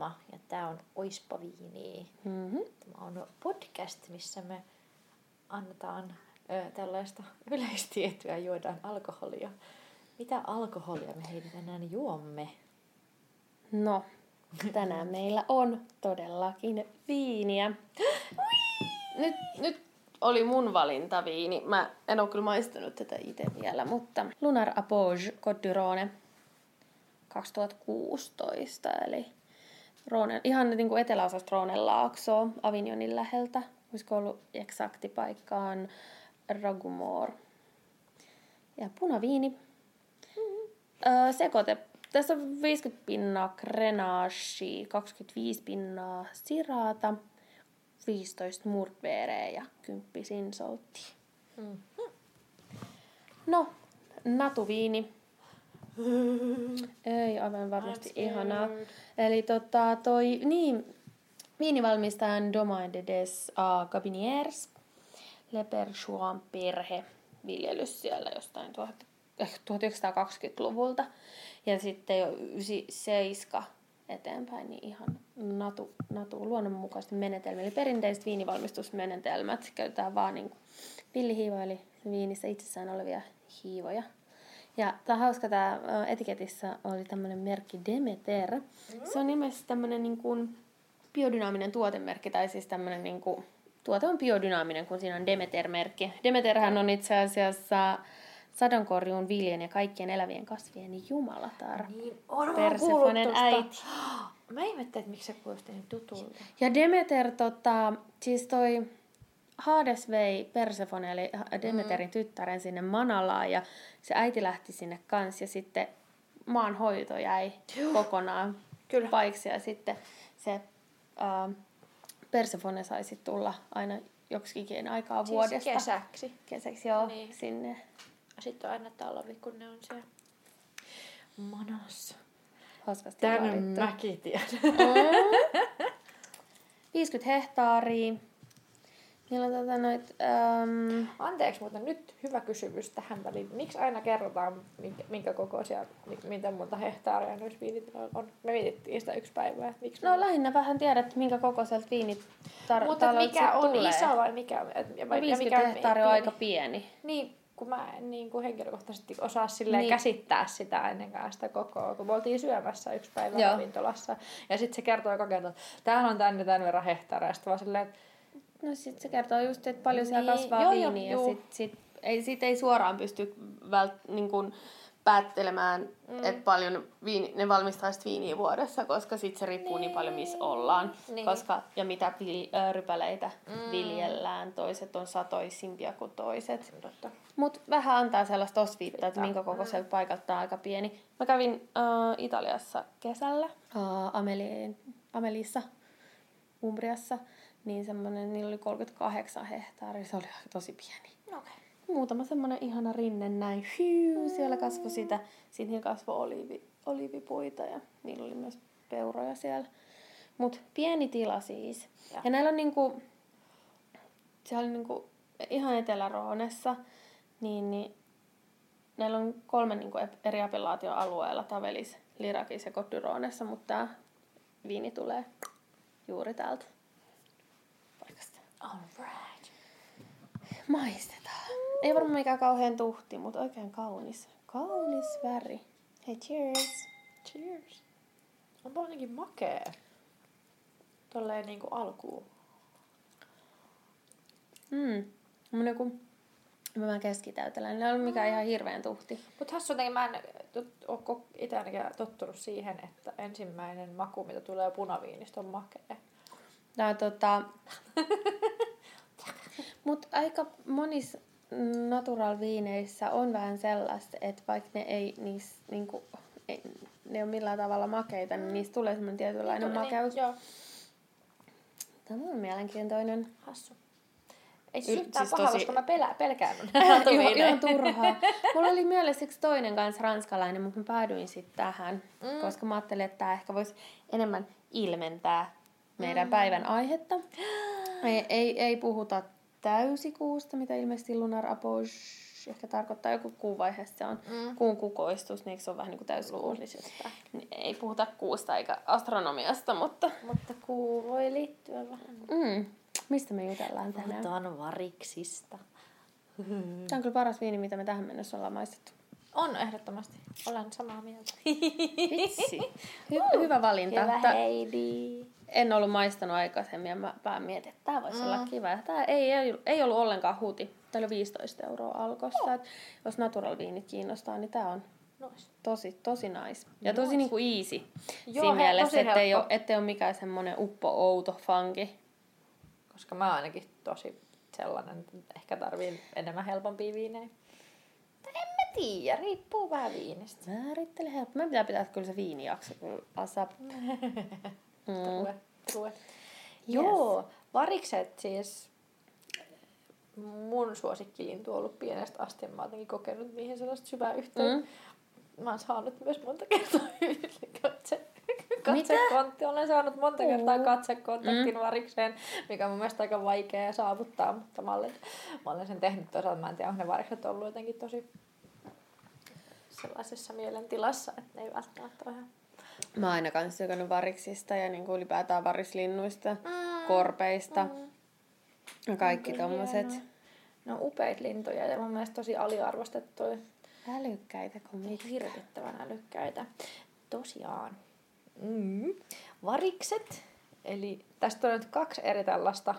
Vilma ja tää on Oispa Viini. Mm-hmm. Tämä on podcast, missä me annetaan ö, tällaista yleistietoa ja juodaan alkoholia. Mitä alkoholia me Heidi tänään juomme? No, tänään meillä on todellakin viiniä. Nyt, nyt oli mun valinta viini. Mä en oo kyllä maistanut tätä itse vielä, mutta Lunar Apogee Côte du Rhône 2016, eli Rhône, ihan niin kuin eteläosasta Rhônen laaksoa Avignonin läheltä. Olisiko ollut eksakti paikkaan Ragumor. Ja punaviini. Mm-hmm. Öö, sekoite. Tässä on 50 pinnaa Grenache, 25 pinnaa Sirata, 15 Murtbeereä ja 10 Sinsoltti. Mm. No, natuviini. Ei aivan varmasti ihanaa. Eli tota, toi, niin, viinivalmistajan Domaine de des uh, Gabiniers, Le Perchouan perhe, viljelys siellä jostain tuhat- eh, 1920-luvulta. Ja sitten jo 97 eteenpäin, niin ihan natu, natu luonnonmukaisesti menetelmä. Eli perinteiset viinivalmistusmenetelmät käytetään vaan niin villihiivoja, eli viinissä itsessään olevia hiivoja. Ja tämä hauska, tämä etiketissä oli tämmöinen merkki Demeter. Se on ilmeisesti tämmöinen niin kuin biodynaaminen tuotemerkki, tai siis tämmöinen niin kuin, tuote on biodynaaminen, kun siinä on Demeter-merkki. Demeterhän on itse asiassa sadonkorjuun, viljen ja kaikkien elävien kasvien jumalatar. Niin on, Persefonen äiti. Mä ihmettelin, että miksi se kuulosti niin tutulta. Ja Demeter, tota, siis toi Hades vei Persefone, eli Demeterin mm. tyttären sinne Manalaan, ja se äiti lähti sinne kanssa, ja sitten maan hoito jäi kokonaan Kyllä. paiksi, ja sitten se äh, Persefone sai sitten tulla aina joksikin aikaa Siis vuodesta. kesäksi. Kesäksi, joo, Niin. sinne. Sitten on aina talvi, kun ne on siellä manassa. Hauskasti Tän mäkin tiedän. 50 hehtaaria. Niillä on tota noit, ähm, Anteeksi, mutta nyt hyvä kysymys tähän väliin. Miksi aina kerrotaan, minkä, minkä kokoisia, mi- miten monta hehtaaria noissa viinitiloilla on? Me mietittiin sitä yksi päivä. että Miksi No lähinnä vähän tiedät, minkä kokoiselta viinit tar- Mutta mikä on tulee. iso vai mikä? Et, ja, No vai- ja 50 mikä hehtaaria on pieni? aika pieni. Niin, kun mä en niin kuin henkilökohtaisesti osaa silleen Niin. käsittää sitä ennenkään sitä kokoa, kun me oltiin syömässä yksi päivä ravintolassa. Ja sitten se kertoo koko ajan, että täällä on tänne tämän verran hehtaaria. Sitten vaan silleen, että No sit se kertoo just, että paljon siellä Niin, kasvaa joo, joo, viiniä. juu. Ja sit, sit, ei, sit ei suoraan pysty vält, niin kun päättelemään, mm. että paljon viini, ne valmistaa viiniä vuodessa, koska sit se riippuu niin, niin paljon, missä ollaan. Niin. Koska, ja mitä vil, ö, rypäleitä mm. viljellään. Toiset on satoisimpia kuin toiset. Mutta vähän antaa sellaista osviittaa, että minkä kokoiselta paikalta on aika pieni. Mä kävin äh, Italiassa kesällä, äh, Amelissa, Umbriassa, niin semmonen, niillä oli 38 hehtaaria, se oli tosi pieni. Okay. Muutama semmonen ihana rinne näin, hyy, siellä kasvoi sitä, siinä kasvoi oliivi, oliivipuita ja niillä oli myös peuroja siellä. Mut pieni tila siis. Ja. Ja, näillä on niinku, siellä on niinku ihan Etelä-Roonessa, niin, niin näillä on kolme niinku eri appellaatioalueella, Tavelis, Lirakis ja Kotyroonessa, mutta tämä viini tulee juuri täältä paikasta. All right. Maistetaan. Ei varmaan mikään kauhean tuhti, mutta oikein kaunis. Kaunis väri. Hei, cheers. Cheers. Onpa jotenkin makee. Tolleen niinku alkuun. Mm. Mun joku... Mä vähän keskitäytellään. Ne on mikään ihan hirveän tuhti. Mutta hassu jotenkin mä en ko- itse ainakin tottunut siihen, että ensimmäinen maku, mitä tulee punaviinistä, on makea. Tää tota... Mut aika monissa natural viineissä on vähän sellaista, että vaikka ne ei niis, niinku, ei, ne on millään tavalla makeita, niin niistä tulee semmoinen tietynlainen makeus. Niin, joo, Tämä on mielenkiintoinen. hassu. Ei se yhtään siis pahaa, tosi- koska mä pelään, pelkään ihan, ihan turhaa. Mulla oli mielessä yksi toinen kanssa ranskalainen, mutta mä päädyin sitten tähän, Mm. mm. koska mä ajattelin, että tämä ehkä voisi enemmän ilmentää meidän mm. päivän aihetta. Ei, ei, ei puhuta täysikuusta, mitä ilmeisesti Lunar Apogee ehkä tarkoittaa joku kuun vaiheessa se on Mm. kuun kukoistus, niin se on vähän niin kuin täyskuu. Luulisi, että. Niin Ei puhuta kuusta eikä astronomiasta, mutta Mutta kuu voi liittyä vähän. mm, mistä me jutellaan tänään? Puhutaan variksista. Tämä on kyllä paras viini, mitä me tähän mennessä ollaan maistettu. On ehdottomasti. Olen samaa mieltä. Vitsi. Hy- hyvä valinta. Hyvä Heidi. En ollut maistanut aikaisemmin ja mä vaan mietin, että tämä voisi mm. olla kiva. Ja Tämä ei, ei, ei ollut ollenkaan huti. Tämä oli 15 euroa alkossa. Oh. jos natural viinit kiinnostaa, niin tämä on Nois. tosi, tosi nice. Ja tosi niinku easy. Joo, Siinä he- mielessä, ettei ole, ettei ole mikään semmoinen uppo-outo funky. Koska mä ainakin tosi sellainen, että ehkä tarvii enemmän helpompia viinejä. Mutta en mä tiedä, riippuu vähän viinistä. Määrittele helppo. Meidän pitää pitää kyllä se viinijakso, kun asap. Mm. True, true. Joo, varikset siis mun suosikkilintu on ollut pienestä asti. Mä oon kokenut niihin sellaista syvää yhteyttä. Mm. Mä oon saanut myös monta kertaa katse, katsekontti. Olen saanut monta kertaa katsekontaktin mm. varikseen, mikä on mun mielestä aika vaikea saavuttaa, mutta mä olen, mä olen sen tehnyt toisaalta. Mä en tiedä, onko ne varikset ollut jotenkin tosi sellaisessa mielentilassa, että ne ei välttämättä ole ihan... Mä oon aina kanssa tykännyt variksista ja niin kuin ylipäätään varislinnuista, Mm. korpeista Mm. ja kaikki tommoset. hienoa. Ne on upeita lintuja ja mun mielestä tosi aliarvostettuja. Älykkäitä kuin mitä. Hirvittävän älykkäitä. Tosiaan. Mm. Varikset. Eli tästä on nyt kaksi eri tällaista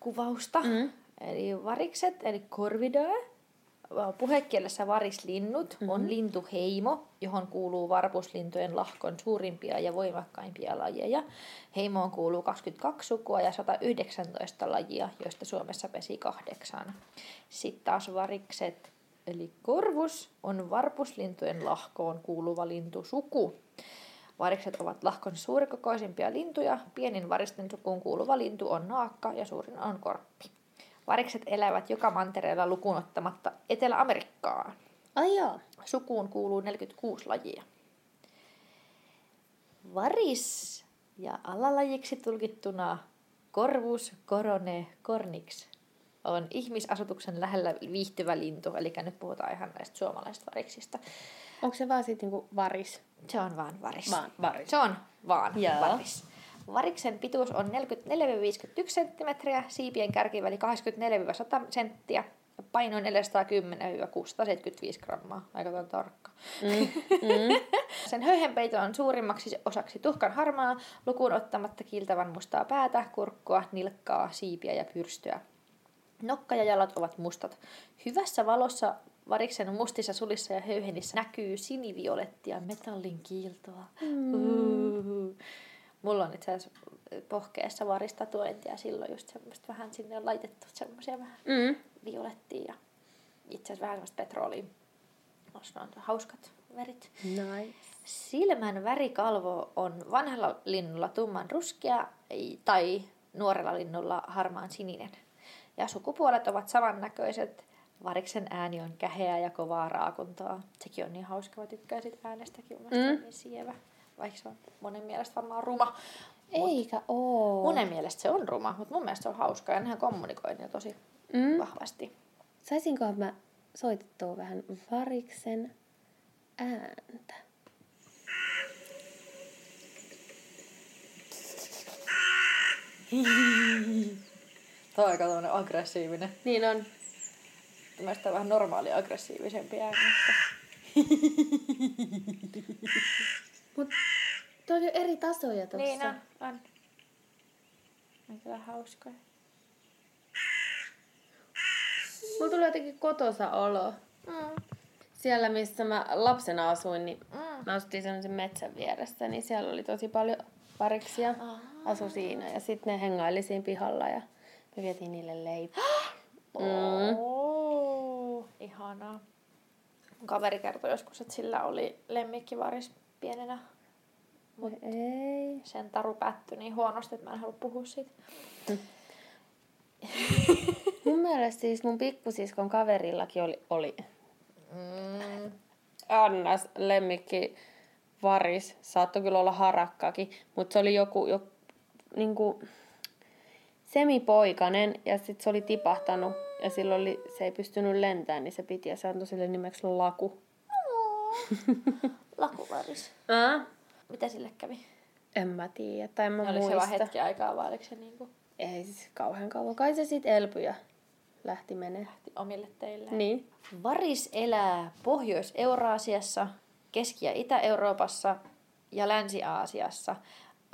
kuvausta. Mm. Eli varikset, eli corvidae. Puhekielessä varislinnut mm-hmm. on lintuheimo, johon kuuluu varpuslintujen lahkon suurimpia ja voimakkaimpia lajeja. Heimoon kuuluu 22 sukua ja 119 lajia, joista Suomessa pesi kahdeksan. Sitten taas varikset, eli korvus, on varpuslintujen lahkoon kuuluva lintusuku. Varikset ovat lahkon suurikokoisimpia lintuja. Pienin varisten sukuun kuuluva lintu on naakka ja suurin on korppi. Varikset elävät joka mantereella lukuun ottamatta Etelä-Amerikkaa. Ai joo. Sukuun kuuluu 46 lajia. Varis ja alalajiksi tulkittuna korvus, korone, kornix on ihmisasutuksen lähellä viihtyvä lintu. Eli nyt puhutaan ihan näistä suomalaisista variksista. Onko se vaan sit niinku varis? Se on vaan varis. Vaan varis. Se on vaan Joo. varis. Variksen pituus on 44-51 cm, siipien kärkiväli 84-100 senttiä ja paino on 410-675 grammaa. Aika tuon tarkka. Mm. Mm. Sen höyhenpeito on suurimmaksi osaksi tuhkan harmaa, lukuun ottamatta kiiltävän mustaa päätä, kurkkua, nilkkaa, siipiä ja pyrstöä. Nokka ja jalat ovat mustat. Hyvässä valossa variksen mustissa sulissa ja höyhenissä näkyy siniviolettia metallin kiiltoa. Mm. Uhuhu. Mulla on itse asiassa pohkeessa varistatuointia silloin just semmoista vähän sinne on laitettu semmoisia vähän Mm. violettia ja itse asiassa vähän semmoista petrolia. Noissa on hauskat värit. Nice. Silmän värikalvo on vanhalla linnulla tumman ruskea ei- tai nuorella linnulla harmaan sininen. Ja sukupuolet ovat samannäköiset. Variksen ääni on käheä ja kovaa raakuntaa. Sekin on niin hauska, mä tykkään sit äänestäkin. Mun on Mm. niin sievä, vaikka se on monen mielestä varmaan ruma. Eikä oo. Monen mielestä se on ruma, mutta mun mielestä se on hauska ja nehän kommunikoi niillä tosi Mm. vahvasti. Saisinko mä soitettua vähän variksen ääntä? Tämä on aika tämmönen aggressiivinen. Niin on. Mielestäni vähän normaali aggressiivisempi ääni. Mut toi on jo eri tasoja tossa. Niin on, on. On kyllä hauskaa. Mulla tuli jotenkin kotosa olo. Mm. Siellä, missä mä lapsena asuin, niin Mm. mä asuttiin sellaisen metsän vieressä, niin siellä oli tosi paljon variksia. Aha. Asu siinä ja sitten ne hengaili siinä pihalla ja me vietiin niille leipää. Oh, ihanaa. Mun kaveri kertoi joskus, että sillä oli lemmikkivaris pienenä. Voi ei. Sen taru päättyi niin huonosti, että mä en halua puhua siitä. Mun mielestä siis mun pikkusiskon kaverillakin oli, oli Mm. Annas lemmikki varis. Saattoi kyllä olla harakkakin, mutta se oli joku, joku niinku, semipoikanen ja sitten se oli tipahtanut ja silloin oli, se ei pystynyt lentämään, niin se piti ja se antoi sille nimeksi Laku. Lakuvaris. Ää? Mitä sille kävi? En mä tiedä, tai en mä No, oliko se muista. vaan hetki aikaa vai oliko se niinku Ei siis kauhean kauan. Kai se sitten elpyi ja lähti menee. omille teille? Niin. Varis elää Pohjois-Euraasiassa, Keski- ja Itä-Euroopassa ja Länsi-Aasiassa.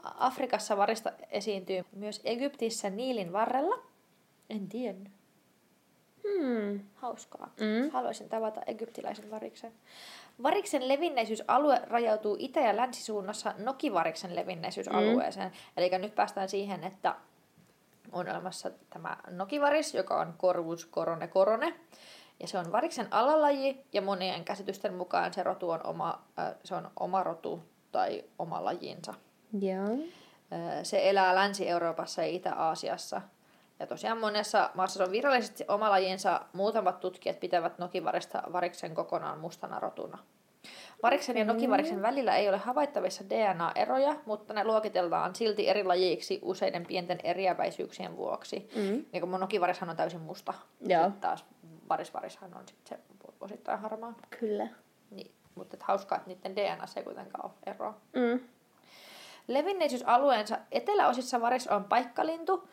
Afrikassa varista esiintyy myös Egyptissä Niilin varrella. En tiennyt. Hmm. Hauskaa. Mm. Haluaisin tavata egyptiläisen variksen. Variksen levinneisyysalue rajautuu itä- ja länsisuunnassa Nokivariksen levinneisyysalueeseen. Mm. Eli nyt päästään siihen, että on olemassa tämä Nokivaris, joka on Corvus corone corone. Ja se on variksen alalaji ja monien käsitysten mukaan se rotu on oma, äh, se on oma rotu tai oma lajinsa. Joo. Äh, Se elää Länsi-Euroopassa ja Itä-Aasiassa. Ja tosiaan monessa maassa se on virallisesti oma lajinsa. Muutamat tutkijat pitävät nokivarista variksen kokonaan mustana rotuna. Variksen ja nokivariksen välillä ei ole havaittavissa DNA-eroja, mutta ne luokitellaan silti eri lajiksi useiden pienten eriäväisyyksien vuoksi. Mm. Niin kuin mun nokivarishan on täysin musta. Joo. Sitten taas varisvarishan on sit se osittain harmaa. Kyllä. Niin. Mutta et hauskaa, että niiden DNA ei kuitenkaan ole eroa. Mm. Levinneisyysalueensa eteläosissa varis on paikkalintu,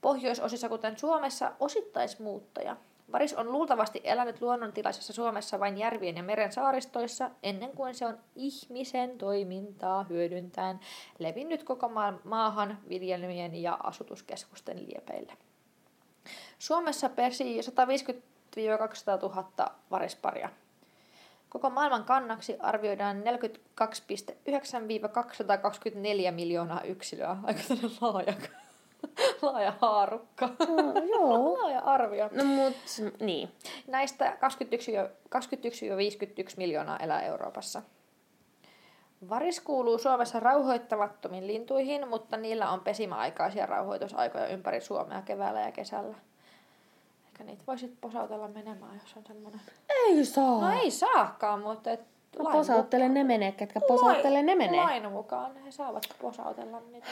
pohjoisosissa kuten Suomessa osittaismuuttaja. Varis on luultavasti elänyt luonnontilaisessa Suomessa vain järvien ja meren saaristoissa ennen kuin se on ihmisen toimintaa hyödyntäen levinnyt koko maahan viljelmien ja asutuskeskusten liepeille. Suomessa persii 150-200 000 varisparia. Koko maailman kannaksi arvioidaan 42,9-224 miljoonaa yksilöä. Aika laaja, laaja haarukka. No, joo. laaja arvio. No mut, niin. Näistä 21-51 miljoonaa elää Euroopassa. Varis kuuluu Suomessa rauhoittamattomiin lintuihin, mutta niillä on pesimäaikaisia rauhoitusaikoja ympäri Suomea keväällä ja kesällä. Ehkä niitä voisit posautella menemään, jos on semmoinen. Ei saa. No ei saakaan, mutta et Mä lain posauttelen ne menee, ketkä posauttelee ne menee. Lain mukaan he saavat posautella niitä.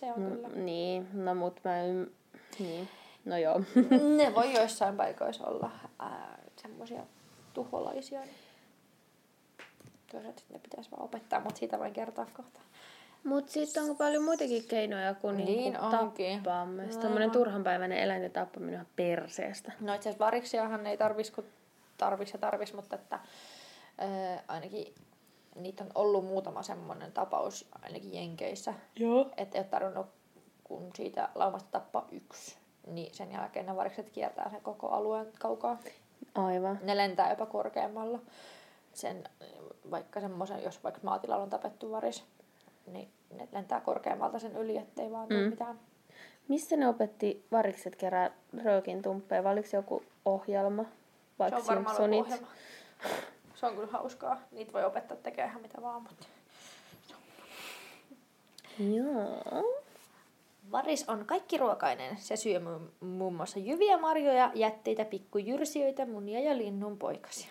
Se on kyllä. Niin, no mut mä ym... Niin. No joo. Ne voi joissain paikoissa olla semmoisia tuholaisia. Niin toisaalta sit ne pitäisi vaan opettaa, mutta siitä voin kertoa kohta. Mut sitten on paljon muitakin keinoja kuin Niin niinku onkin. tappamista. Aivan. Tämmönen turhanpäiväinen eläinten tappaminen on perseestä. No itse asiassa variksiahan ei tarvis, kun tarvis ja tarvis, mutta että ää, ainakin niitä on ollut muutama semmoinen tapaus ainakin Jenkeissä. Joo. Että ei ole tarvinnut kun siitä laumasta tappaa yksi, niin sen jälkeen ne varikset kiertää sen koko alueen kaukaa. Aivan. Ne lentää jopa korkeammalla. Sen, vaikka semmoisen, jos vaikka maatilalla on tapettu varis, niin ne lentää korkeammalta sen yli, ettei vaan Mm. mitään. Missä ne opetti varikset kerää röökin tumppeja, vai oliko se joku ohjelma? Se Vaikka on varmaan ohjelma. Se on kyllä hauskaa. Niitä voi opettaa tekemään ihan mitä vaan, mutta... Joo. Varis on kaikkiruokainen. Se syö mu- muun muassa jyviä, marjoja, jätteitä, pikkujyrsijöitä, munia ja linnunpoikasia.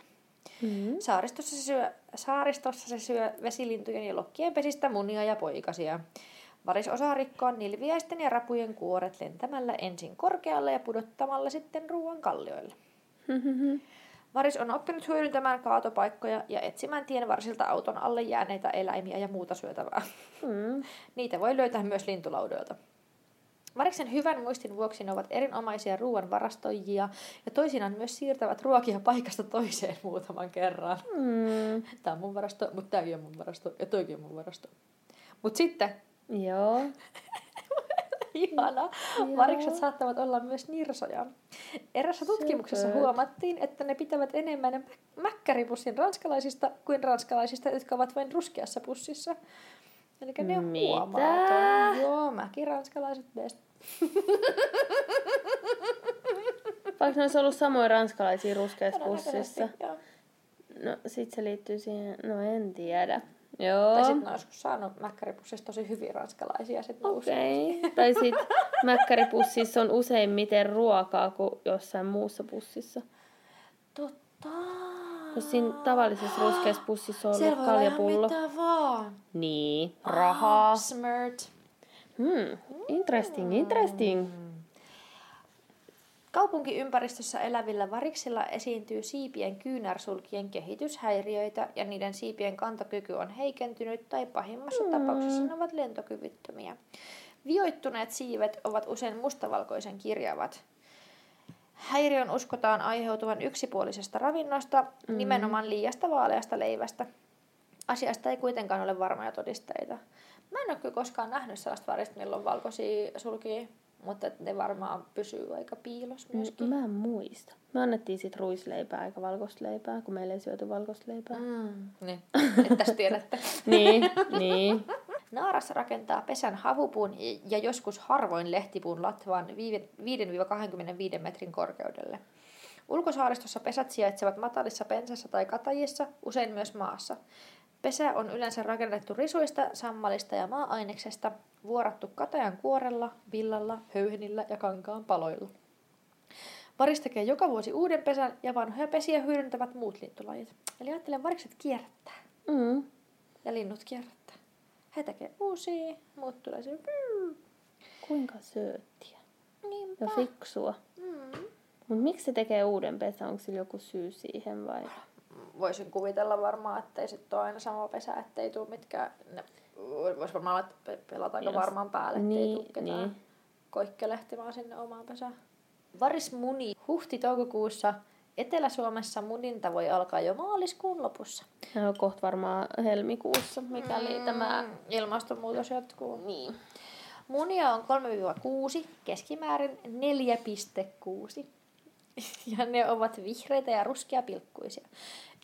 Mm. Saaristossa se syö, saaristossa se syö vesilintujen ja lokkien pesistä munia ja poikasia. Varis osaa rikkoa nilviäisten ja rapujen kuoret lentämällä ensin korkealle ja pudottamalla sitten ruoan kallioille. Varis on oppinut hyödyntämään kaatopaikkoja ja etsimään tien varsilta auton alle jääneitä eläimiä ja muuta syötävää. Mm. Niitä voi löytää myös lintulaudoilta. Variksen hyvän muistin vuoksi ne ovat erinomaisia ruoan varastoijia ja toisinaan myös siirtävät ruokia paikasta toiseen muutaman kerran. Mm. Tää on mun varasto, mutta tääkin on mun varasto ja toikin on mun varasto. Mut sitten, Joo. ihana, varikset saattavat olla myös nirsoja. Erässä tutkimuksessa huomattiin, että ne pitävät enemmän mä- mäkkäripussin ranskalaisista kuin ranskalaisista, jotka ovat vain ruskeassa pussissa. Eli ne on Mitä? Joo, mäkin ranskalaiset best. Vaikka ne olisi ollut samoin ranskalaisia ruskeassa pussissa. No sit se liittyy siihen, no en tiedä. Joo. Tai sitten ne olisi saanut mäkkäripussista tosi hyvin ranskalaisia. Sit Okei. Okay. Tai sit mäkkäripussissa on useimmiten ruokaa kuin jossain muussa pussissa. Totta. Jos siinä tavallisessa ruskeassa pussissa on Siellä ollut voi kaljapullo. mitä vaan. Niin, rahaa. Smart. Hmm, interesting, interesting. Mm. Kaupunkiympäristössä elävillä variksilla esiintyy siipien kyynärsulkien kehityshäiriöitä ja niiden siipien kantokyky on heikentynyt tai pahimmassa mm. tapauksessa ne ovat lentokyvyttömiä. Vioittuneet siivet ovat usein mustavalkoisen kirjavat. Häiriön uskotaan aiheutuvan yksipuolisesta ravinnosta, mm. nimenomaan liiasta vaaleasta leivästä. Asiasta ei kuitenkaan ole varmoja todisteita. Mä en ole kyllä koskaan nähnyt sellaista varista, milloin valkoisia sulkia, mutta ne varmaan pysyy aika piilos myöskin. Mä en muista. Me annettiin sit ruisleipää eikä valkoista leipää, kun meillä ei syöty valkoista leipää. Mm, niin, että tiedätte. niin, niin. Naaras rakentaa pesän havupuun ja joskus harvoin lehtipuun latvaan 5-25 metrin korkeudelle. Ulkosaaristossa pesät sijaitsevat matalissa pensassa tai katajissa, usein myös maassa. Pesä on yleensä rakennettu risuista, sammalista ja maa-aineksesta, vuorattu katajan kuorella, villalla, höyhenillä ja kankaan paloilla. Varis tekee joka vuosi uuden pesän ja vanhoja pesiä hyödyntävät muut lintulajit. Eli ajattelen, varikset kierrättää. Mm. Ja linnut kierrättää. He tekee uusia, muut tulee siihen. Kuinka sööttiä. Niinpä. Ja fiksua. Mm. Mut miksi se tekee uuden pesän? Onko sillä joku syy siihen vai? Voisin kuvitella varmaan, että ei sitten ole aina sama pesä, ettei tule mitkään... Ne, vois varmaan olla, että pelataanko Jos- varmaan päälle, ettei Niin, tule ketään niin. koikkelehtimaan sinne omaan pesään. Varis muni huhti-toukokuussa. Etelä-Suomessa muninta voi alkaa jo maaliskuun lopussa. No, kohta varmaan helmikuussa, mikäli mm. tämä... Ilmastonmuutos jatkuu. Niin. Munia on 3-6, keskimäärin 4,6. Ja ne ovat vihreitä ja ruskeapilkkuisia.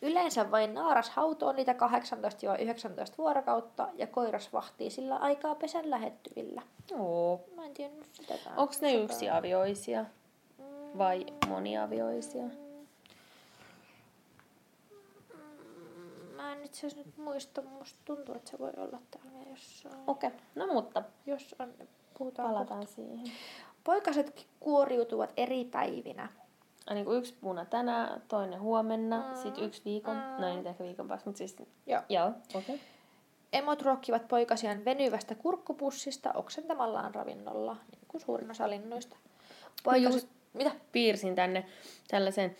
Yleensä vain naaras hautoo niitä 18-19 vuorokautta ja koiras vahtii sillä aikaa pesän lähettyvillä. Oo. Mä en tiennyt sitä. tää Onko ne yksiavioisia vai moniavioisia? Mä en itse asiassa nyt muista, musta tuntuu, että se voi olla täällä jossain. Okei, okay. no mutta Jos on, puhutaan. palataan siihen. Poikaset kuoriutuvat eri päivinä. Niin kuin yksi puna tänään, toinen huomenna, Mm. sitten yksi viikon, Mm. no ei nyt ehkä viikon päästä, mutta siis... Joo. Joo, okei. Okay. Emot ruokkivat poikasiaan venyvästä kurkkupussista oksentamallaan ravinnolla, niin kuin suurin osa linnuista. Poikaset... just- Mitä? Piirsin tänne tällaisen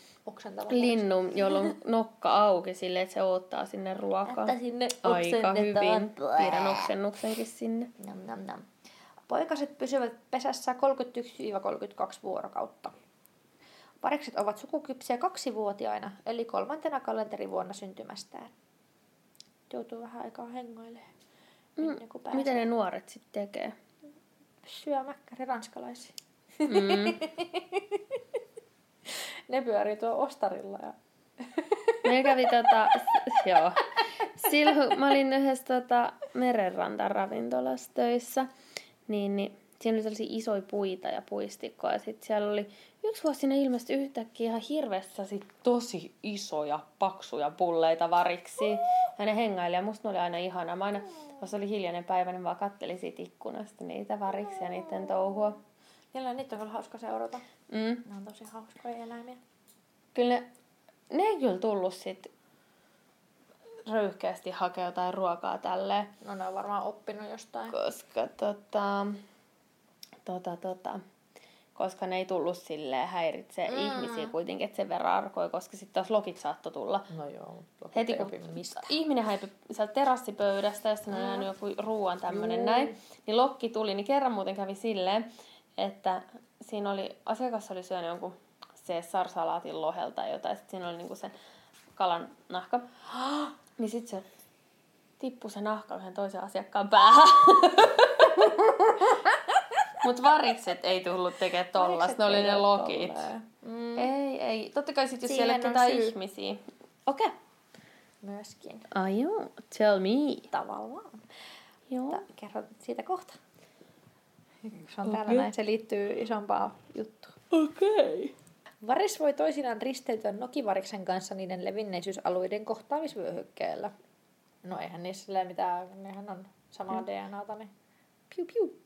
linnun, jolla on nokka auki silleen, että se odottaa sinne ruokaa. Että sinne Aika hyvin. Piirrän oksennuksenkin sinne. Nam, nam, nam. Poikaset pysyvät pesässä 31-32 vuorokautta. Parikset ovat sukukypsiä kaksivuotiaina, eli kolmantena kalenterivuonna syntymästään. Joutuu vähän aikaa hengoilemaan. Mitä ne nuoret sitten tekee? Syö mäkkäri ranskalaisia. Mm. Ne pyörii tuo ostarilla ja Meillä kävi tota, joo. Silloin mä olin yhdessä tota, merenrantan ravintolassa töissä, niin, niin siinä oli sellaisia isoja puita ja puistikkoja. Ja sitten siellä oli yksi vuosi sinne ilmestyi yhtäkkiä ihan hirveässä sit tosi isoja, paksuja pulleita variksi. Ja ne hengaili ja musta ne oli aina ihana. Mä aina, jos oli hiljainen päivä, niin vaan kattelin siitä ikkunasta niitä variksi ja niiden touhua. Jälleen niitä on kyllä hauska seurata. Mm. Ne on tosi hauskoja eläimiä. Kyllä ne, ne ei kyllä tullut sit röyhkeästi hakea jotain ruokaa tälleen, No ne on varmaan oppinut jostain. koska tota, tota, tota, koska ne ei tullut silleen häiritsee Mm. mm. ihmisiä kuitenkin, että sen verran arkoi, koska sitten taas lokit saattoi tulla. No joo, Heti kun ihminen häipyi sieltä terassipöydästä, jossa on jäänyt joku ruoan tämmönen Juu. näin, niin lokki tuli, niin kerran muuten kävi silleen, että siinä oli, asiakas oli syönyt jonkun Caesar-salaatin lohelta tai jotain, sitten siinä oli niinku se kalan nahka, niin sitten se tippui se nahka yhden toisen asiakkaan päähän. Mut varikset ei tullut tekemään tollasta, ne oli ne lokit. Mm. Ei, ei. Totta kai sit jos Siihen siellä on ketään syy. ihmisiä. Okei. Okay. Myöskin. Ai joo, tell me. Tavallaan. Joo. Mutta kerron siitä kohta. Se on Okei. täällä näin, se liittyy isompaan juttuun. Okei. Okay. Varis voi toisinaan risteytyä nokivariksen kanssa niiden levinneisyysalueiden kohtaamisvyöhykkeellä. No eihän niissä mitään, nehän on samaa Mm. DNAta, niin piu piu.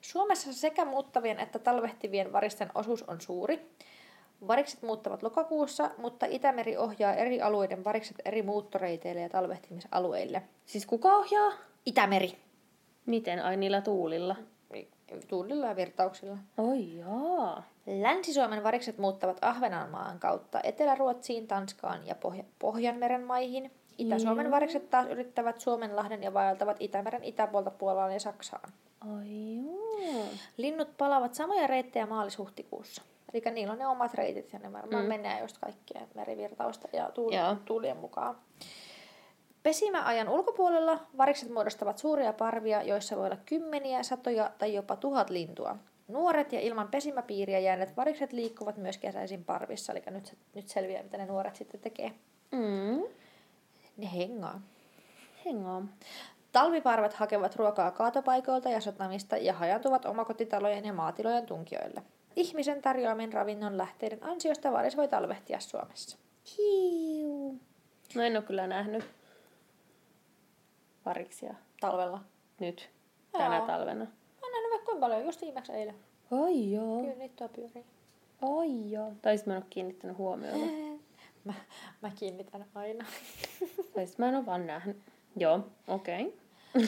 Suomessa sekä muuttavien että talvehtivien varisten osuus on suuri. Varikset muuttavat lokakuussa, mutta Itämeri ohjaa eri alueiden varikset eri muuttoreiteille ja talvehtimisalueille. Siis kuka ohjaa? Itämeri. Miten? Ai niillä tuulilla. tuulilla ja virtauksilla. Oi jaa. Länsi-Suomen varikset muuttavat Ahvenanmaan kautta Etelä-Ruotsiin, Tanskaan ja Pohja- Pohjanmeren maihin. Itä-Suomen Joo. varikset taas yrittävät Suomenlahden ja vaeltavat Itämeren itäpuolta Puolaan ja Saksaan. Ai joo. Linnut palaavat samoja reittejä maalis-huhtikuussa. Eli niillä on ne omat reitit ja ne varmaan mm. Menee just kaikkien merivirtausta ja tuul- tuulien mukaan. Pesimäajan ulkopuolella varikset muodostavat suuria parvia, joissa voi olla kymmeniä, satoja tai jopa tuhat lintua. Nuoret ja ilman pesimäpiiriä jääneet varikset liikkuvat myös kesäisin parvissa, eli nyt, nyt selviää, mitä ne nuoret sitten tekee. Mm. Ne hengaa. Hengaa. Talviparvet hakevat ruokaa kaatopaikoilta ja satamista ja hajantuvat omakotitalojen ja maatilojen tunkioille. Ihmisen tarjoamin ravinnon lähteiden ansiosta varis voi talvehtia Suomessa. Hiu. No en ole kyllä nähnyt variksia Talvella. nyt tänä Joo. talvena. Mä oon nähnyt vaikka kuinka paljon, just viimeksi eilen. Ai joo. Kyllä niitä tuo pyörii. Ai joo. Tai sit mä en ole kiinnittänyt huomiota. Mä, mä kiinnitän aina. Tai sit mä en ole vaan nähnyt. Joo, okei.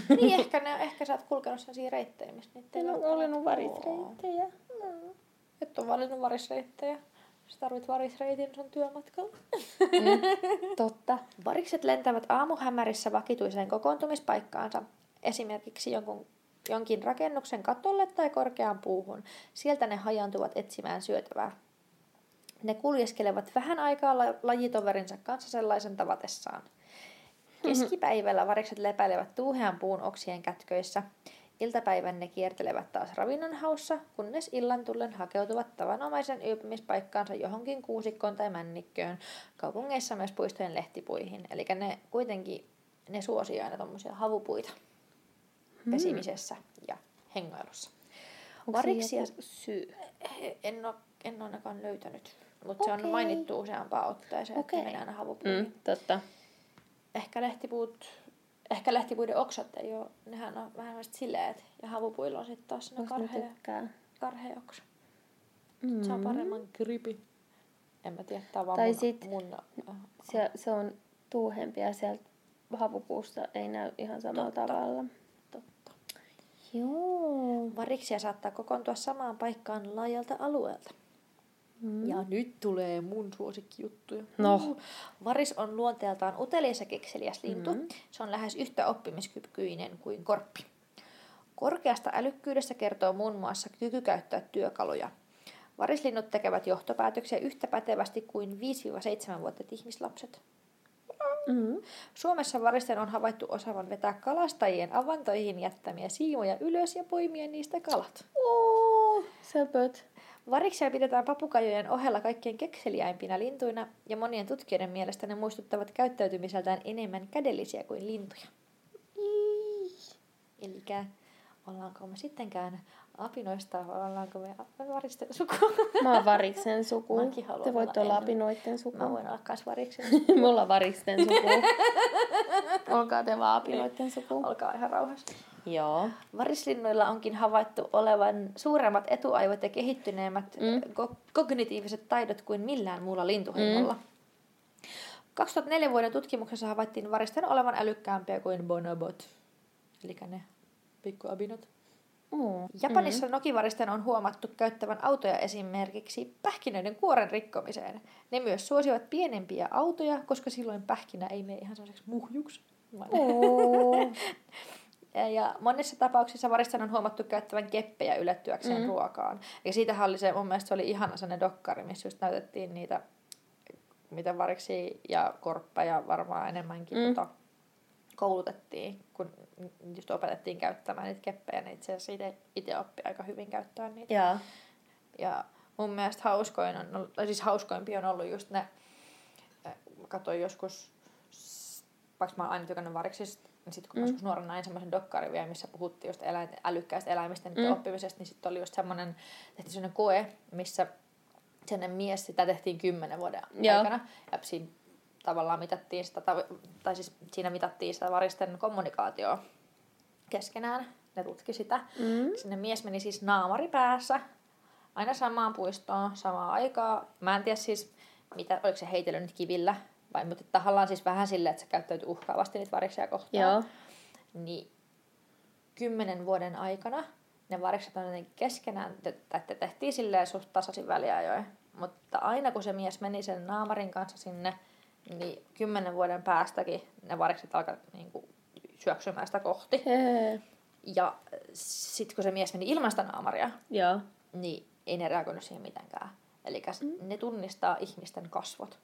Niin ehkä, ne, ehkä sä oot kulkenut sellaisia reittejä, missä niitä ei välttämättä Olen varisreittejä. Mm. Et on valinnut varisreittejä. Sä tarvit varisreitin sun työmatkalla. Totta. Varikset lentävät aamuhämärissä vakituiseen kokoontumispaikkaansa, esimerkiksi jonkun, jonkin rakennuksen katolle tai korkeaan puuhun. Sieltä ne hajantuvat etsimään syötävää. Ne kuljeskelevat vähän aikaa la- lajitoverinsa kanssa sellaisen tavatessaan. Keskipäivällä varikset lepäilevät tuuhean puun oksien kätköissä. Iltapäivän ne kiertelevät taas ravinnon haussa, kunnes illan tullen hakeutuvat tavanomaisen yöpymispaikkaansa johonkin kuusikkoon tai männikköön, kaupungeissa myös puistojen lehtipuihin. Eli ne kuitenkin ne suosii aina tuommoisia havupuita pesimisessä ja hengailussa. Onko Variksia syy? en ole, en ole ainakaan löytänyt, mutta se on mainittu useampaan otteeseen, että Okei. mennään aina havupuihin. Mm, totta. Ehkä lehtipuut, ehkä lehtipuiden oksat ei ole, nehän on vähän sellaiset sileet. Ja havupuilla on sitten taas ne karhea, tykkää? karhea oksa. Mm. Saa paremman gripi. En mä tiedä, tää on Tai mun, sit- mun Se, se on tuuhempi ja sieltä havupuusta ei näy ihan samalla Totta. tavalla. totta. Joo. Variksia saattaa kokoontua samaan paikkaan laajalta alueelta. Mm. Ja nyt tulee mun suosikkijuttuja. No. Varis on luonteeltaan utelias ja kekseliäs lintu. Mm. Se on lähes yhtä oppimiskykyinen kuin korppi. Korkeasta älykkyydestä kertoo muun muassa kyky käyttää työkaluja. Varislinnut tekevät johtopäätöksiä yhtä pätevästi kuin 5-7-vuotiaat ihmislapset. Mm. Suomessa varisten on havaittu osaavan vetää kalastajien avantoihin jättämiä siimoja ylös ja poimia niistä kalat. Oh, söpöt. Variksia pidetään papukajojen ohella kaikkein kekseliäimpinä lintuina, ja monien tutkijoiden mielestä ne muistuttavat käyttäytymiseltään enemmän kädellisiä kuin lintuja. Eli ollaanko me sittenkään apinoista, vai ollaanko me varisten suku? Mä oon variksen suku. Te voitte olla olla en- apinoitten suku. Mä voin olla kans variksen. Mulla on variksen suku. Olkaa te vaan apinoitten suku. Olkaa ihan rauhassa. Joo. Varislinnuilla onkin havaittu olevan suuremmat etuaivot ja kehittyneemmät Mm. ko- kognitiiviset taidot kuin millään muulla lintuheimolla. Mm. 2004 vuoden tutkimuksessa havaittiin varisten olevan älykkäämpiä kuin bonobot, eli ne pikkuabinot. Mm. Japanissa mm. nokivaristen on huomattu käyttävän autoja esimerkiksi pähkinöiden kuoren rikkomiseen. Ne myös suosivat pienempiä autoja, koska silloin pähkinä ei mene ihan sellaiseksi muhjuksi. Oh. Ja monissa tapauksissa varisten on huomattu käyttävän keppejä ylettyäkseen Mm. ruokaan. Ja siitähän oli se, mun mielestä se oli ihana sellainen dokkari, missä just näytettiin niitä, mitä variksi ja korppeja varmaan enemmänkin Mm. tota, koulutettiin, kun just opetettiin käyttämään niitä keppejä, niin itse asiassa itse, oppi aika hyvin käyttää niitä. Joo. Ja mun mielestä hauskoin on, siis hauskoimpi on ollut just ne, äh, mä katsoin joskus, vaikka mä oon aina tykännyt variksista, niin sitten kun Mm. joskus nuorena näin semmoisen dokkarin vielä, missä puhuttiin just eläin, älykkäistä eläimistä niiden Mm. oppimisesta, niin sitten oli just semmoinen, tehtiin semmoinen koe, missä sellainen mies, sitä tehtiin kymmenen vuoden Joo. aikana, ja siinä tavallaan mitattiin sitä, tai, siis siinä mitattiin sitä varisten kommunikaatioa keskenään, ne tutki sitä. Mm. Sinne mies meni siis naamari päässä, aina samaan puistoon, samaan aikaa. Mä en tiedä siis, mitä, oliko se heitellyt nyt kivillä, vai mutta tahallaan siis vähän silleen, että se käyttäytyi uhkaavasti niitä variksia kohtaan. Joo. Niin kymmenen vuoden aikana ne varikset on jotenkin keskenään, että tehtiin silleen suht tasaisin väliajoin. Mutta aina kun se mies meni sen naamarin kanssa sinne, niin kymmenen vuoden päästäkin ne varikset alkaa niin kuin, syöksymään sitä kohti. Hee. Ja sitten kun se mies meni ilman sitä naamaria, Joo. niin ei ne reagoinut siihen mitenkään. Eli mm. ne tunnistaa ihmisten kasvot.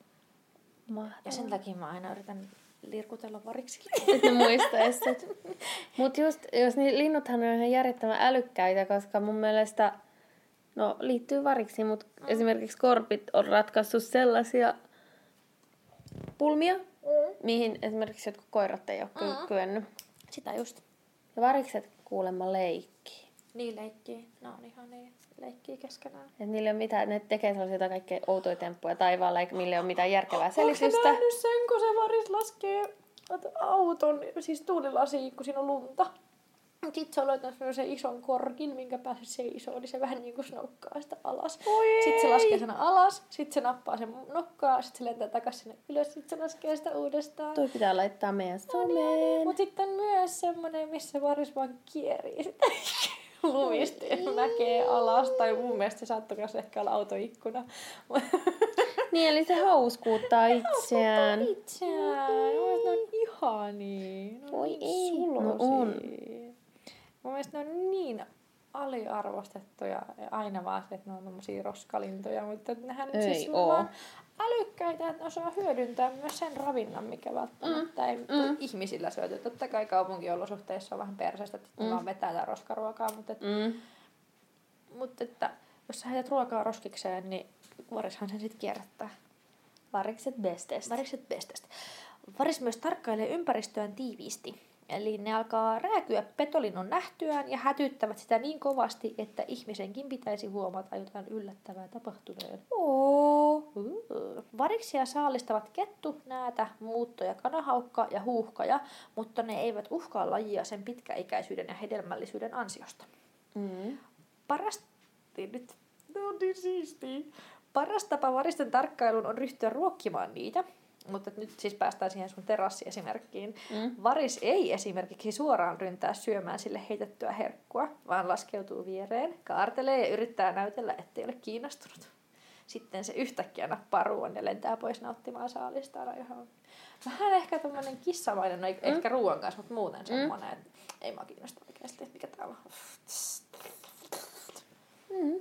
Mahtavaa. Ja sen takia mä aina yritän lirkutella variksille. Että ne muistaisi sit. Mut just, jos niin linnuthan on ihan järjettömän älykkäitä, koska mun mielestä, no liittyy variksiin, mutta mm. esimerkiksi korpit on ratkaissut sellaisia pulmia, mm. mihin esimerkiksi jotkut koirat ei ole mm. kyennyt. Sitä just. Ja varikset kuulemma leikkii. Niin leikkii. Ne on ihan niin leikkii keskenään. Et niillä ei ole mitään, ne tekee sellaisia jotain kaikkea outoja temppuja taivaalla, eikä millä ei ole mitään järkevää Onko selitystä. nähnyt sen, kun se varis laskee auton, siis tuulilasiin, kun siinä on lunta? Sitten se on löytänyt semmoisen ison korkin, minkä päässä seisoo, niin se vähän niin kuin snokkaa sitä alas. Oi Sitten se laskee sen alas, sitten se nappaa sen nokkaa, sitten se lentää takaisin sinne ylös, sitten se laskee sitä uudestaan. Toi pitää laittaa meidän someen. Mutta sitten myös semmoinen, missä varis vaan kierii sitä lumista näkee alas. Tai mun mielestä se saattoi myös ehkä olla autoikkuna. Niin, eli se hauskuuttaa itseään. Itseään. Mun mielestä ne on ihania. Ne on Voi niin ei. No on. Mun mielestä ne on niin aliarvostettuja ja aina vaan se, että ne on tommosia roskalintoja, mutta nehän nyt siis oo. vaan älykkäitä, että osaa hyödyntää myös sen ravinnon, mikä välttämättä mm. ei mm. ihmisillä syöty. Totta kai kaupunkiolosuhteissa on vähän perseestä, että mm. vaan vetää tätä roskaruokaa, mutta, et, Mm. mutta että jos sä heität ruokaa roskikseen, niin varishan sen sitten kierrättää. Varikset bestest. Varikset bestestä. Varis myös tarkkailee ympäristöään tiiviisti. Eli ne alkaa rääkyä petolinnon nähtyään ja hätyttävät sitä niin kovasti, että ihmisenkin pitäisi huomata jotain yllättävää tapahtuneen. Oo. Variksia saalistavat kettu, näätä, muutto- ja kanahaukka ja huuhkaja, mutta ne eivät uhkaa lajia sen pitkäikäisyyden ja hedelmällisyyden ansiosta. Mm. Paras... Nyt niin siistiä. Paras tapa varisten tarkkailuun on ryhtyä ruokkimaan niitä. Mutta nyt siis päästään siihen sun terassiesimerkkiin. Mm. Varis ei esimerkiksi suoraan ryntää syömään sille heitettyä herkkua, vaan laskeutuu viereen, kaartelee ja yrittää näytellä, ettei ole kiinnostunut. Sitten se yhtäkkiä nappaa ruoan ja lentää pois nauttimaan saalistaan. Ihan... Vähän ehkä tämmöinen kissamainen, no mm. ehkä ruoan kanssa, mutta muuten semmoinen, että ei mua kiinnosta oikeasti, mikä täällä on. Mm.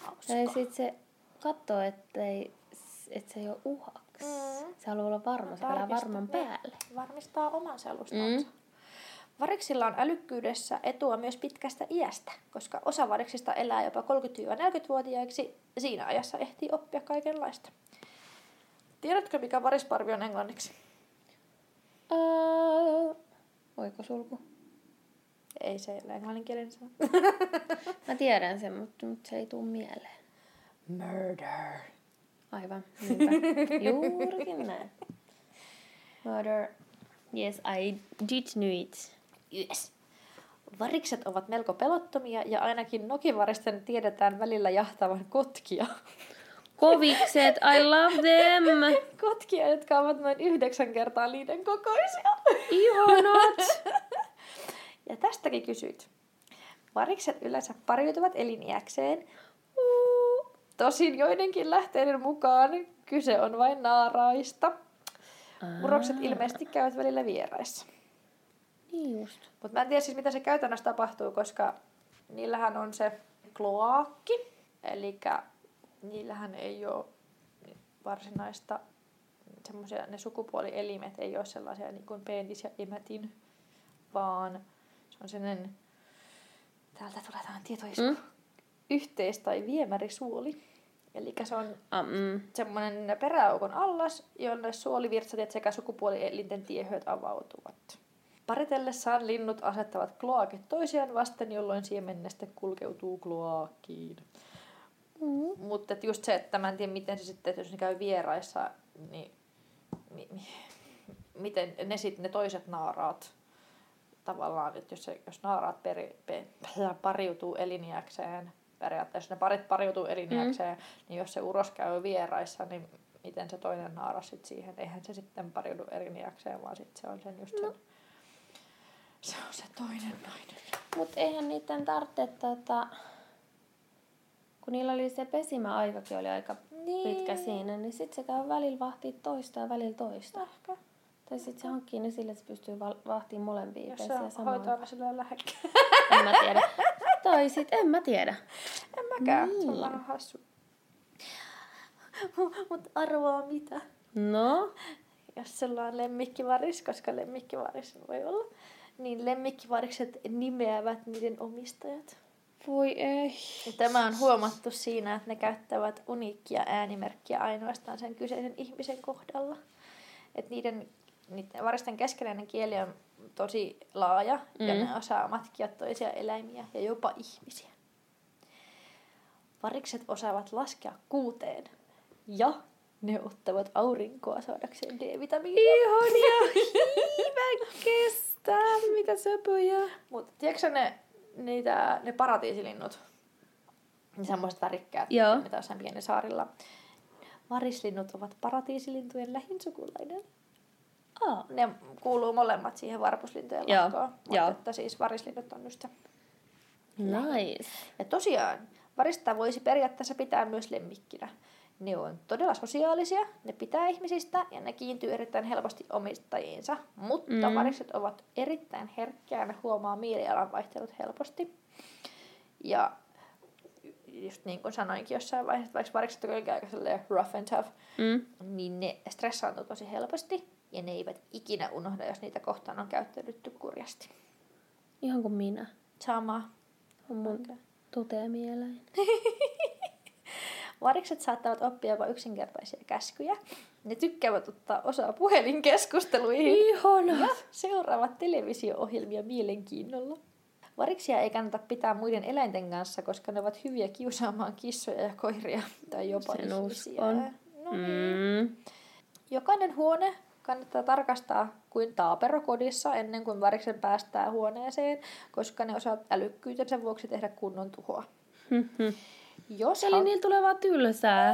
Hauska. Ja sit se katsoo, ettei, et se ei ole uhaksi. Mm. Se haluaa olla varma, se Varmistaa, varman päälle. Varmistaa oman selustansa. Mm. Variksilla on älykkyydessä etua myös pitkästä iästä, koska osa variksista elää jopa 30-40-vuotiaiksi. Siinä ajassa ehtii oppia kaikenlaista. Tiedätkö, mikä varisparvi on englanniksi? Uh, oikosulku. Ei se ole englanninkielinen sana. Mä tiedän sen, mutta, mutta se ei tuu mieleen. Murder. Aivan, niinpä. Juurikin näin. Murder. Yes, I did know it. Yes. Varikset ovat melko pelottomia ja ainakin nokivaristen tiedetään välillä jahtavan kotkia. Kovikset, I love them! Kotkia, jotka ovat noin yhdeksän kertaa liiden kokoisia. Ihanat! Ja tästäkin kysyit. Varikset yleensä pariutuvat eliniäkseen. Tosin joidenkin lähteiden mukaan kyse on vain naaraista. Urokset ilmeisesti käyvät välillä vieraissa. Niin just. Mutta mä en tiedä siis mitä se käytännössä tapahtuu, koska niillähän on se kloakki. Eli niillähän ei ole varsinaista semmoisia, ne sukupuolielimet ei ole sellaisia niin kuin penis ja imetin, vaan se on sellainen, täältä tulee tähän tietoisku, Mm. yhteis- tai viemärisuoli. Eli se on Ah, mm. semmoinen peräaukon allas, jonne suolivirtsatit sekä sukupuolielinten tiehöt avautuvat. Paritellessaan linnut asettavat kloakit toisiaan vasten, jolloin siemennestä kulkeutuu kloakkiin. Mm. Mutta et just se, että mä en tiedä miten se sitten, että jos ne käy vieraissa, niin mi, mi, miten ne sitten ne toiset naaraat tavallaan, että jos, se, jos naaraat peri, pe, pariutuu eliniäkseen, periaatteessa ne parit pariutuu eliniäkseen, mm. niin jos se uros käy vieraissa, niin miten se toinen naara sitten siihen, eihän se sitten pariudu eliniäkseen, vaan sitten se on sen just sen, No. Se on se toinen nainen. Mutta eihän niiden tarvitse tota, kun niillä oli se pesimäaikakin oli aika niin. pitkä siinä, niin sitten se käy välillä vahtii toista ja välillä toista. Ehkä. Tai sitten se hankkii ne sille, että se pystyy vahtimaan molempia Jos pesiä se samaan. hoitaa sillä lähekkäin. En mä tiedä. tai sit en mä tiedä. En mäkään. Niin. Se on vähän hassu. Mutta arvoa mitä? No, Jos sulla on lemmikkivaris, koska lemmikkivaris voi olla, niin lemmikkivarikset nimeävät niiden omistajat. voi ei. Ja tämä on huomattu siinä, että ne käyttävät uniikkia äänimerkkiä ainoastaan sen kyseisen ihmisen kohdalla. Että niiden, niiden varisten keskeinen kieli on tosi laaja mm. ja ne osaa matkia toisia eläimiä ja jopa ihmisiä. Varikset osaavat laskea kuuteen ja ne ottavat aurinkoa saadakseen D-vitamiinia. Ihania, mä kestää, mitä söpöjä. Mutta tiedätkö ne, niitä, ne paratiisilinnut? Ne semmoiset värikkäät, Joo. mitä jossain pienen saarilla. Varislinnut ovat paratiisilintujen lähin sukulainen. Aa. Ne kuuluu molemmat siihen varpuslintujen Joo. Mutta että siis varislinnut on just se. Nice. Ja tosiaan, varista voisi periaatteessa pitää myös lemmikkinä. Ne on todella sosiaalisia, ne pitää ihmisistä ja ne kiintyy erittäin helposti omistajiinsa. Mutta Mm. varikset ovat erittäin herkkiä ja ne huomaa mielialan vaihtelut helposti. Ja just niin kuin sanoinkin jossain vaiheessa, että vaikka varikset on aika rough and tough, Mm. niin ne stressaantuu tosi helposti. Ja ne eivät ikinä unohda, jos niitä kohtaan on käyttäydytty kurjasti. Ihan kuin minä. Sama. On mun toteamieläin. Varikset saattavat oppia jopa yksinkertaisia käskyjä. Ne tykkäävät ottaa osaa puhelinkeskusteluihin Ihana. ja seuraavat televisio-ohjelmia mielenkiinnolla. Variksia ei kannata pitää muiden eläinten kanssa, koska ne ovat hyviä kiusaamaan kissoja ja koiria tai jopa Sen ihmisiä. uskon. No niin. Mm. Jokainen huone kannattaa tarkastaa kuin taaperokodissa ennen kuin variksen päästää huoneeseen, koska ne osaavat älykkyytensä vuoksi tehdä kunnon tuhoa. Jos Eli niillä tulee vaan tylsää.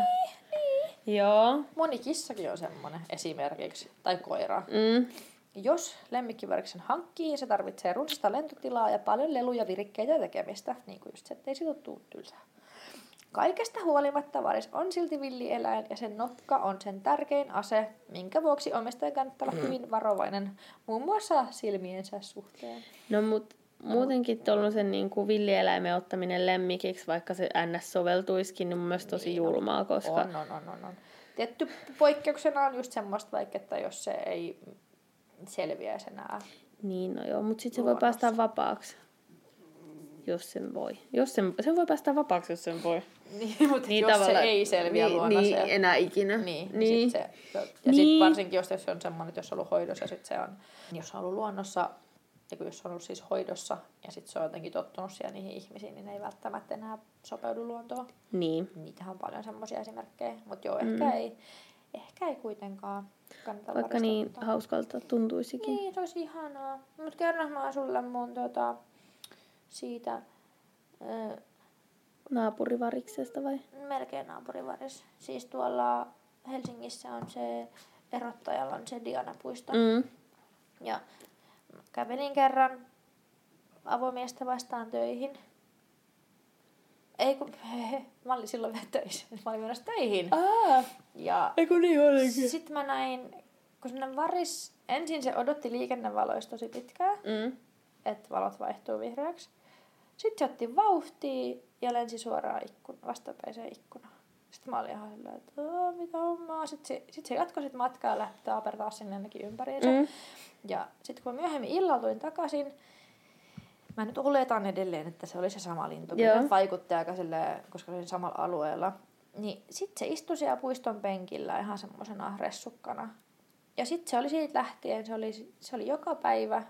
Niin. Joo. Moni kissakin on semmoinen esimerkiksi, tai koira. Mm. Jos lemmikkivariksen hankkii, se tarvitsee runsasta lentotilaa ja paljon leluja, virikkeitä ja tekemistä, niin kuin just se, ettei siitä tuu tylsää. Kaikesta huolimatta varis on silti villieläin ja sen nokka on sen tärkein ase, minkä vuoksi omistajan kannattaa olla hyvin varovainen muun muassa silmiensä suhteen. No mut muutenkin tuollaisen niin kuin villieläimen ottaminen lemmikiksi, vaikka se NS soveltuisikin, niin mun mielestä tosi Niin on. julmaa, koska... On, on, on, on, on. Tietty poikkeuksena on just semmoista vaikka, että jos se ei selviäisi enää. Niin, no joo, mutta sitten se voi päästä vapaaksi. Jos sen voi. Jos sen, sen voi päästä vapaaksi, jos sen voi. Niin, mutta niin, jos se ei selviä niin, luonnossa. Niin, enää ikinä. Niin, niin. niin. Sit se, ja Niin. sit varsinkin jos se on semmoinen, että jos on ollut hoidossa sit se on, jos on ollut luonnossa, ja kun jos on ollut siis hoidossa ja sitten se on jotenkin tottunut siellä niihin ihmisiin, niin ne ei välttämättä enää sopeudu luontoon. niin. Niitähän on paljon semmoisia esimerkkejä, mutta joo, ehkä Mm. ei, ehkä ei kuitenkaan kannata Vaikka niin ottaa. hauskalta tuntuisikin. Niin, olisi ihanaa. Mutta kerron mä sulle mun tota, siitä ö, Naapurivariksesta vai? melkein naapurivaris. Siis tuolla Helsingissä on se erottajalla on se Diana-puisto. Mm. Ja kävelin kerran avomiestä vastaan töihin. Ei kun, hehe, mä olin silloin vielä töissä. Mä olin menossa töihin. Aa, Ja eikö niin olikin? sitten mä näin, kun semmonen varis, ensin se odotti liikennevaloista tosi pitkään, Mm. että valot vaihtuu vihreäksi. Sitten se otti vauhtia ja lensi suoraan ikkun, vastapäiseen ikkunaan. Sitten mä olin ihan silleen, että "Aa, mitä hommaa. Sitten se, sit se jatkoi sit matkaa ja lähti Taaper taas sinne ainakin ympäriinsä. Mm. Ja sitten kun mä myöhemmin illalla tulin takaisin, mä nyt oletan edelleen, että se oli se sama lintu. Kyllä vaikutti aika silleen, koska se oli samalla alueella. Niin sitten se istui siellä puiston penkillä ihan semmoisena ressukkana. Ja sitten se oli siitä lähtien, se oli, se oli joka päivä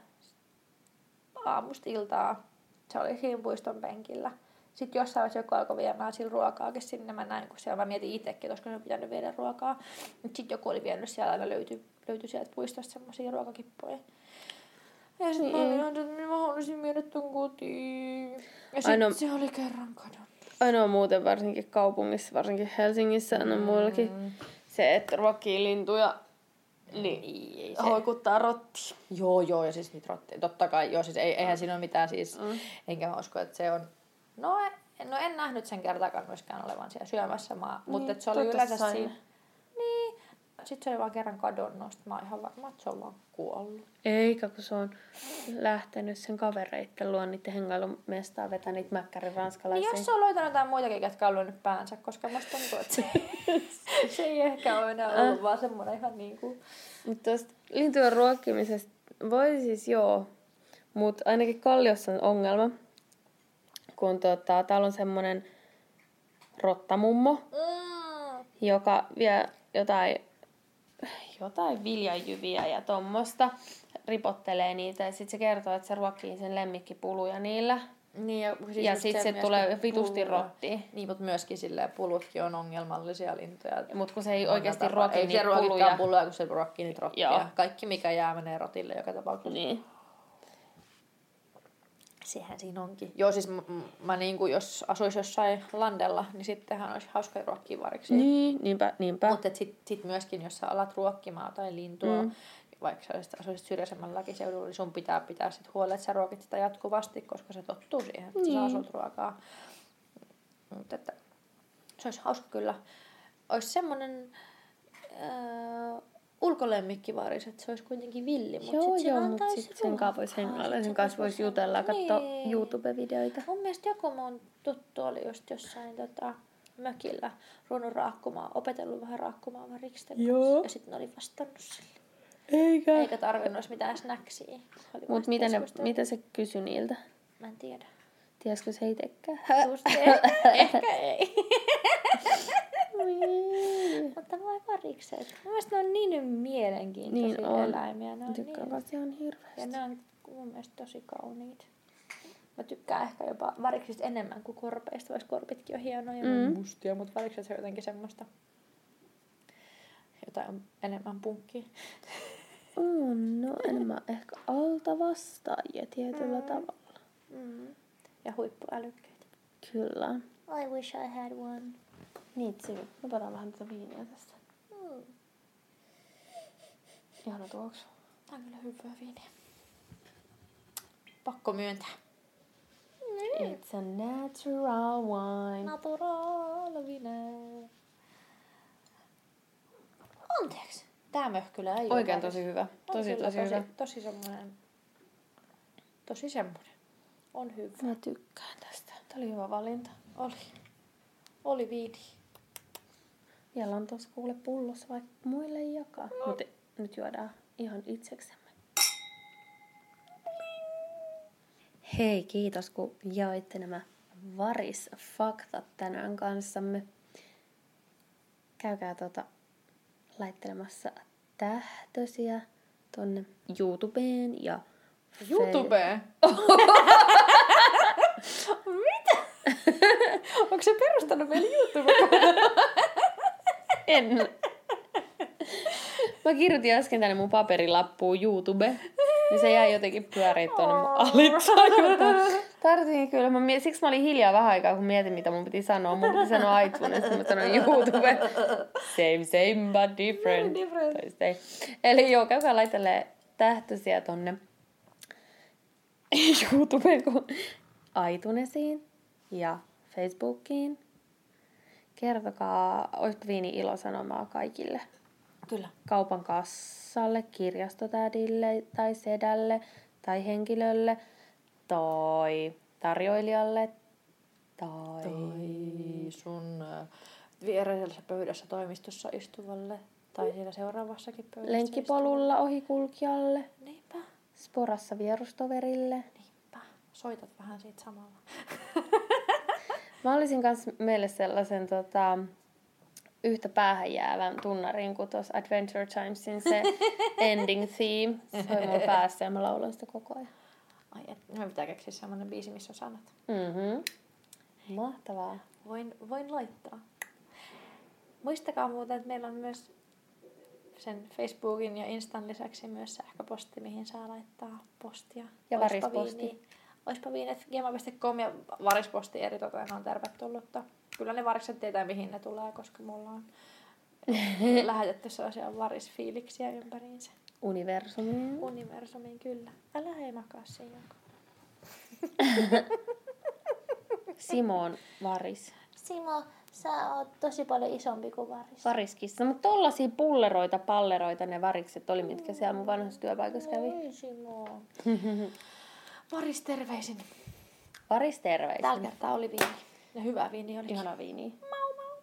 aamusta iltaa. Se oli siinä puiston penkillä. Sitten jossain vaiheessa joku alkoi viemään sillä ruokaakin sinne. Mä näin, kun siellä mä mietin itsekin, koska se on pitänyt viedä ruokaa. Mutta sitten joku oli vienyt siellä aina löytyi, löytyi sieltä puistosta semmoisia ruokakippoja. Ja sitten mä Niin. olin että mä haluaisin viedä ton kotiin. Ja Aino- sitten se oli kerran kadonnut. Ainoa muuten varsinkin kaupungissa, varsinkin Helsingissä, on muillakin Mm. se, että ruokkii lintuja niin Ei, ei se. hoikuttaa rotti. Joo, joo, ja siis niitä rotteja. Totta kai, joo, siis ei, eihän siinä ole mitään siis, Mm. enkä mä usko, että se on, no, no en nähnyt sen kertaakaan myöskään olevan siellä syömässä, mä, mutta Niin, et se oli yleensä sai siinä. Niin, sitten se oli vaan kerran kadonnut, sit mä oon ihan varma, että se on vaan kuollut. Eikä, kun se on lähtenyt sen kavereitten luo niiden hengailumestaan vetää niitä mäkkärin Niin ranskalaisia. jos se on löytänyt jotain muitakin, ketkä on lyönyt päänsä, koska musta tuntuu, että se, se ei ehkä ole enää ollut vaan semmoinen ihan niin kuin... Mutta tuosta lintujen ruokkimisesta voi siis joo, mutta ainakin Kalliossa on ongelma, kun tota, täällä on semmoinen rottamummo, Mm. joka vie jotain, jotain viljajyviä ja tommosta, ripottelee niitä ja sitten se kertoo, että se ruokkii sen lemmikkipuluja niillä. Niin, ja siis ja sitten se myöskin tulee vitusti rottiin. Niin, mutta myöskin silleen pulutkin on ongelmallisia lintuja. Mutta kun se ei oikeasti tapaa. ruoki Ei se niitä ruokikaan puluja. kun se ruokkii niitä rottia. Joo. Kaikki mikä jää menee rotille joka tapauksessa. Niin. Sehän siinä onkin. Joo, siis mä, mä niin kuin, jos asuisi jossain landella, niin sittenhän olisi hauska ruokkia variksi. Niin, niinpä, niinpä. Mutta sitten sit myöskin, jos sä alat ruokkimaan tai lintua, mm. vaikka sä olisit, asuisit syrjäisemmälläkin seudulla, niin sun pitää pitää sit huolta, että sä ruokit sitä jatkuvasti, koska se tottuu siihen, että niin. Niin. sulta ruokaa. Mutta että se olisi hauska kyllä. Olisi semmoinen äh, ulkolemmikkivaris, että se olisi kuitenkin villi. Mut Joo, sit joo, mutta antaisi sitten sen kanssa voisi hengailla, sit sen se kanssa voisi jutella ja katsoa Niin. YouTube-videoita. Mun mielestä joku mun tuttu oli just jossain tota, mökillä ruvennut raakkumaan, opetellut vähän raakkumaan variksten Joo. Ja sitten ne oli vastannut sille. Eikä. Eikä tarvinnut mitään snacksia. Mutta mitä, ne, mitä se kysyi niiltä? Mä en tiedä. Tiedätkö se itsekään? Just ehkä, ehkä ei. Niin. Mutta vai varikset? Mun mielestä ne on niin mielenkiintoisia Niin on. eläimiä. Ne on Tykkään niin, kanssa ihan ja hirveästi. ne on mun mielestä tosi kauniita. Mä tykkään ehkä jopa variksista enemmän kuin korpeista, vaikka korpitkin on hienoja ja Mm. mustia, mutta varikset on jotenkin semmoista jotain enemmän punkkia. On, no enemmän ehkä alta vastaajia tietyllä Mm. tavalla. Mm. Ja huippuälykkäitä. Kyllä. I wish I had one. Niin, too. Mä otan vähän tätä viiniä tästä. Mm. Ihana tuoksu. Tää on kyllä hyvää viiniä. Pakko myöntää. It's a natural wine. Natural vine. Anteeksi. Tää möhkylä ei Oikein ole tosi hyvä. Tosi, kyllä tosi hyvä. Tosi semmoinen. Tosi semmoinen. On hyvä. Mä tykkään tästä. Tää oli hyvä valinta. Oli. Oli viini. Vielä on tuossa kuule pullossa vaikka muille jakaa. No. Mutta nyt juodaan ihan itseksemme. Hei, kiitos kun jaoitte nämä varisfaktat tänään kanssamme. Käykää tuota laittelemassa tähtösiä tonne YouTubeen ja YouTube. Mitä? Onko se perustanut meille YouTube? En. Mä kirjoitin äsken tänne mun paperilappuun YouTube. Niin se jäi jotenkin pyöriä tuonne mun alitajuntaan. Tarvitsin kyllä. Mä, siksi mä olin hiljaa vähän aikaa, kun mietin, mitä mun piti sanoa. Mun piti sanoa iTunes, mä sanoin YouTube. Same, same, but different. Different. Tai sitten ei. Eli joo, käykää laittelee tähtösiä tonne YouTubeen kuin iTunesiin ja Facebookiin. Kertokaa, olisiko viini ilosanomaa kaikille Kyllä. kaupan kassalle, kirjastotädille tai sedälle tai henkilölle tai tarjoilijalle tai... Tai sun äh, viereisessä pöydässä toimistossa istuvalle. Tai siinä seuraavassakin pöydässä lenkkipolulla ohikulkijalle. Niinpä. sporassa vierustoverille. Niinpä. Soitat vähän siitä samalla. Mä olisin kanssa meille sellaisen tota, yhtä päähän jäävän tunnarin kuin tuossa Adventure Timesin se ending theme. Se oli mulla päässä ja mä lauloin sitä koko ajan. Ai et, me pitää keksiä semmonen biisi, missä on sanat. Mhm. Mahtavaa. Voin, voin laittaa. Muistakaa muuten, että meillä on myös sen Facebookin ja Instan lisäksi myös sähköposti, mihin saa laittaa postia. Ja varisposti. Viini- Oispa viinet gmail.com ja varisposti eri toteen on tervetullutta. Kyllä ne varikset tietää, mihin ne tulee, koska mulla on lähetetty sellaisia varisfiiliksiä ympäriinsä. Universumiin. Universumiin kyllä. Älä ei makaa siinä. Simon varis. Simo, sä oot tosi paljon isompi kuin varis. Variskissa. Mutta tollasia pulleroita, palleroita ne varikset oli, mitkä siellä mun vanhassa työpaikassa kävi. Oi Simo. Varis terveisin. Varis terveisin. Tällä kertaa oli viini. Ja hyvä viini oli. Ihana viini. Mau mau.